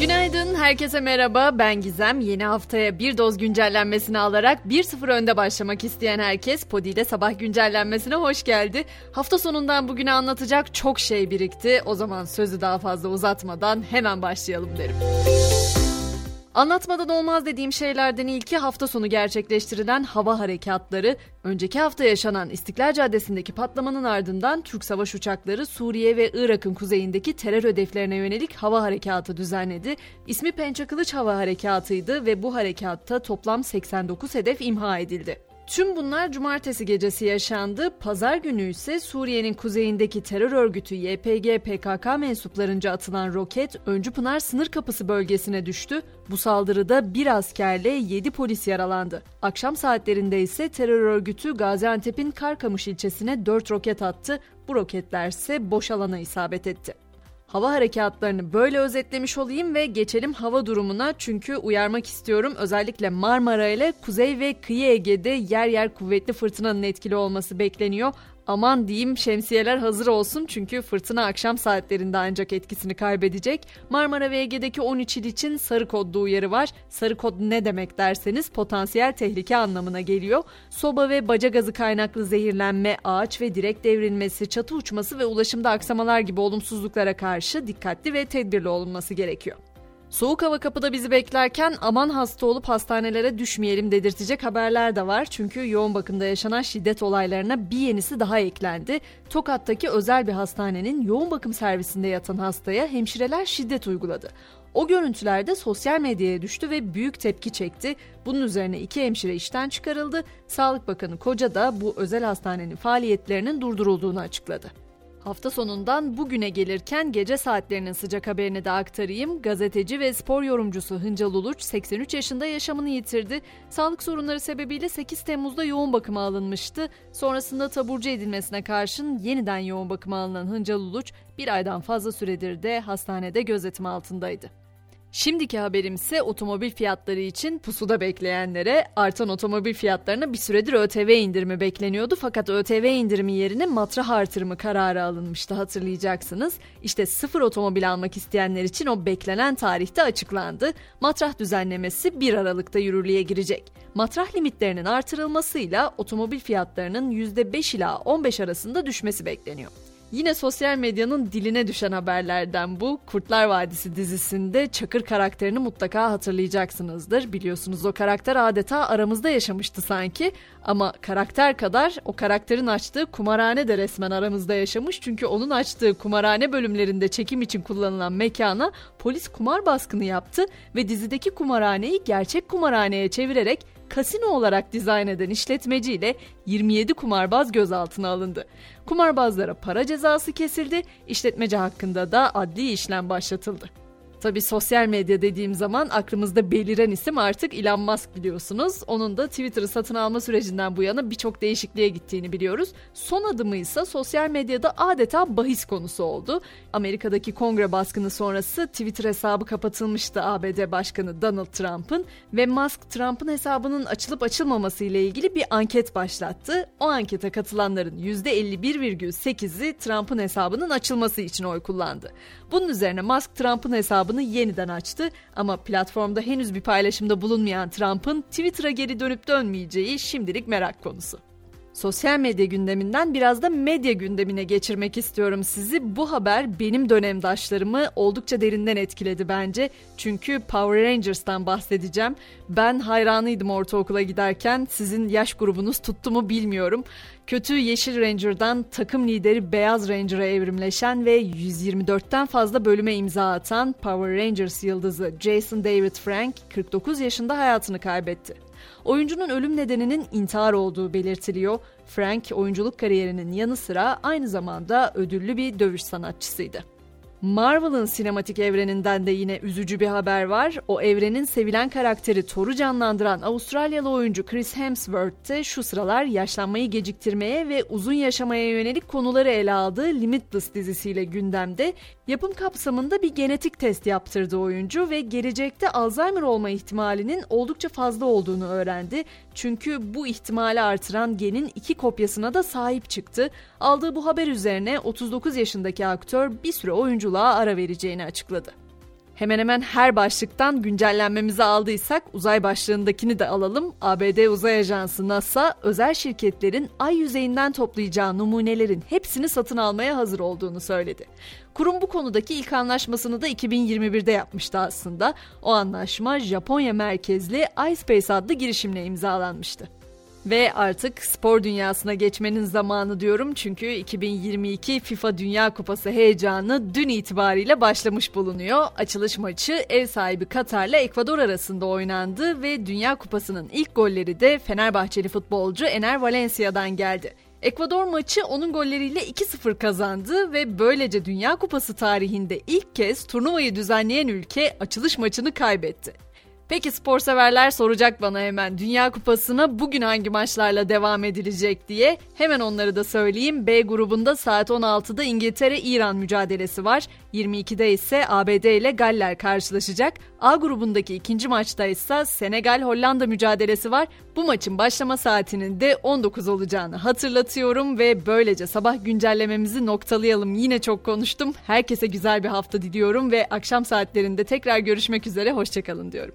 Günaydın, herkese merhaba. Ben Gizem. Yeni haftaya bir doz güncellenmesini alarak 1-0 önde başlamak isteyen herkes Podi'de sabah güncellenmesine hoş geldi. Hafta sonundan bugüne anlatacak çok şey birikti. O zaman sözü daha fazla uzatmadan hemen başlayalım derim. Anlatmadan olmaz dediğim şeylerden ilki hafta sonu gerçekleştirilen hava harekatları. Önceki hafta yaşanan İstiklal Caddesi'ndeki patlamanın ardından Türk savaş uçakları Suriye ve Irak'ın kuzeyindeki terör hedeflerine yönelik hava harekatı düzenledi. İsmi Pençe Kılıç Hava Harekatı'ydı ve bu harekatta toplam 89 hedef imha edildi. Tüm bunlar cumartesi gecesi yaşandı. Pazar günü ise Suriye'nin kuzeyindeki terör örgütü YPG PKK mensuplarınca atılan roket Öncü Pınar sınır kapısı bölgesine düştü. Bu saldırıda bir askerle 7 polis yaralandı. Akşam saatlerinde ise terör örgütü Gaziantep'in Karkamış ilçesine 4 roket attı. Bu roketler ise boş alana isabet etti. Hava harekatlarını böyle özetlemiş olayım ve geçelim hava durumuna çünkü uyarmak istiyorum özellikle Marmara ile Kuzey ve Kıyı Ege'de yer yer kuvvetli fırtınanın etkili olması bekleniyor. Aman diyeyim şemsiyeler hazır olsun çünkü fırtına akşam saatlerinde ancak etkisini kaybedecek. Marmara ve Ege'deki 13 il için sarı kodlu uyarı var. Sarı kod ne demek derseniz potansiyel tehlike anlamına geliyor. Soba ve baca gazı kaynaklı zehirlenme, ağaç ve direk devrilmesi, çatı uçması ve ulaşımda aksamalar gibi olumsuzluklara karşı dikkatli ve tedbirli olunması gerekiyor. Soğuk hava kapıda bizi beklerken aman hasta olup hastanelere düşmeyelim dedirtecek haberler de var. Çünkü yoğun bakımda yaşanan şiddet olaylarına bir yenisi daha eklendi. Tokat'taki özel bir hastanenin yoğun bakım servisinde yatan hastaya hemşireler şiddet uyguladı. O görüntüler de sosyal medyaya düştü ve büyük tepki çekti. Bunun üzerine iki hemşire işten çıkarıldı. Sağlık Bakanı Koca da bu özel hastanenin faaliyetlerinin durdurulduğunu açıkladı. Hafta sonundan bugüne gelirken gece saatlerinin sıcak haberini de aktarayım. Gazeteci ve spor yorumcusu Hıncal Uluç 83 yaşında yaşamını yitirdi. Sağlık sorunları sebebiyle 8 Temmuz'da yoğun bakıma alınmıştı. Sonrasında taburcu edilmesine karşın yeniden yoğun bakıma alınan Hıncal Uluç bir aydan fazla süredir de hastanede gözetim altındaydı. Şimdiki haberim ise otomobil fiyatları için pusuda bekleyenlere artan otomobil fiyatlarına bir süredir ÖTV indirimi bekleniyordu fakat ÖTV indirimi yerine matrah artırımı kararı alınmıştı hatırlayacaksınız. İşte sıfır otomobil almak isteyenler için o beklenen tarihte açıklandı. Matrah düzenlemesi 1 Aralık'ta yürürlüğe girecek. Matrah limitlerinin artırılmasıyla otomobil fiyatlarının %5 ila 15 arasında düşmesi bekleniyor. Yine sosyal medyanın diline düşen haberlerden bu. Kurtlar Vadisi dizisinde Çakır karakterini mutlaka hatırlayacaksınızdır. Biliyorsunuz o karakter adeta aramızda yaşamıştı sanki. Ama karakter kadar o karakterin açtığı kumarhane de resmen aramızda yaşamış. Çünkü onun açtığı kumarhane bölümlerinde çekim için kullanılan mekana polis kumar baskını yaptı ve dizideki kumarhaneyi gerçek kumarhaneye çevirerek kasino olarak dizayn eden işletmeciyle 27 kumarbaz gözaltına alındı. Kumarbazlara para cezası kesildi, işletmeci hakkında da adli işlem başlatıldı. Tabi sosyal medya dediğim zaman aklımızda beliren isim artık Elon Musk biliyorsunuz. Onun da Twitter'ı satın alma sürecinden bu yana birçok değişikliğe gittiğini biliyoruz. Son adımı ise sosyal medyada adeta bahis konusu oldu. Amerika'daki kongre baskını sonrası Twitter hesabı kapatılmıştı ABD Başkanı Donald Trump'ın ve Musk Trump'ın hesabının açılıp açılmaması ile ilgili bir anket başlattı. O ankete katılanların %51,8'i Trump'ın hesabının açılması için oy kullandı. Bunun üzerine Musk Trump'ın hesabını yeniden açtı ama platformda henüz bir paylaşımda bulunmayan Trump'ın Twitter'a geri dönüp dönmeyeceği şimdilik merak konusu. Sosyal medya gündeminden biraz da medya gündemine geçirmek istiyorum sizi. Bu haber benim dönemdaşlarımı oldukça derinden etkiledi bence. Çünkü Power Rangers'tan bahsedeceğim. Ben hayranıydım ortaokula giderken. Sizin yaş grubunuz tuttu mu bilmiyorum. Kötü Yeşil Ranger'dan takım lideri Beyaz Ranger'a evrimleşen ve 124'ten fazla bölüme imza atan Power Rangers yıldızı Jason David Frank 49 yaşında hayatını kaybetti. Oyuncunun ölüm nedeninin intihar olduğu belirtiliyor. Frank oyunculuk kariyerinin yanı sıra aynı zamanda ödüllü bir dövüş sanatçısıydı. Marvel'ın sinematik evreninden de yine üzücü bir haber var. O evrenin sevilen karakteri Thor'u canlandıran Avustralyalı oyuncu Chris Hemsworth de şu sıralar yaşlanmayı geciktirmeye ve uzun yaşamaya yönelik konuları ele aldığı Limitless dizisiyle gündemde. Yapım kapsamında bir genetik test yaptırdı oyuncu ve gelecekte Alzheimer olma ihtimalinin oldukça fazla olduğunu öğrendi. Çünkü bu ihtimali artıran genin iki kopyasına da sahip çıktı. Aldığı bu haber üzerine 39 yaşındaki aktör bir süre oyunculuğa ara vereceğini açıkladı. Hemen hemen her başlıktan güncellenmemizi aldıysak uzay başlığındakini de alalım. ABD Uzay Ajansı NASA özel şirketlerin ay yüzeyinden toplayacağı numunelerin hepsini satın almaya hazır olduğunu söyledi. Kurum bu konudaki ilk anlaşmasını da 2021'de yapmıştı aslında. O anlaşma Japonya merkezli iSpace adlı girişimle imzalanmıştı. Ve artık spor dünyasına geçmenin zamanı diyorum çünkü 2022 FIFA Dünya Kupası heyecanı dün itibariyle başlamış bulunuyor. Açılış maçı ev sahibi Katar'la Ekvador arasında oynandı ve Dünya Kupası'nın ilk golleri de Fenerbahçeli futbolcu Ener Valencia'dan geldi. Ekvador maçı onun golleriyle 2-0 kazandı ve böylece Dünya Kupası tarihinde ilk kez turnuvayı düzenleyen ülke açılış maçını kaybetti. Peki spor severler soracak bana hemen Dünya Kupası'na bugün hangi maçlarla devam edilecek diye. Hemen onları da söyleyeyim. B grubunda saat 16'da İngiltere-İran mücadelesi var. 22'de ise ABD ile Galler karşılaşacak. A grubundaki ikinci maçta ise Senegal-Hollanda mücadelesi var. Bu maçın başlama saatinin de 19 olacağını hatırlatıyorum ve böylece sabah güncellememizi noktalayalım. Yine çok konuştum. Herkese güzel bir hafta diliyorum ve akşam saatlerinde tekrar görüşmek üzere. Hoşçakalın diyorum.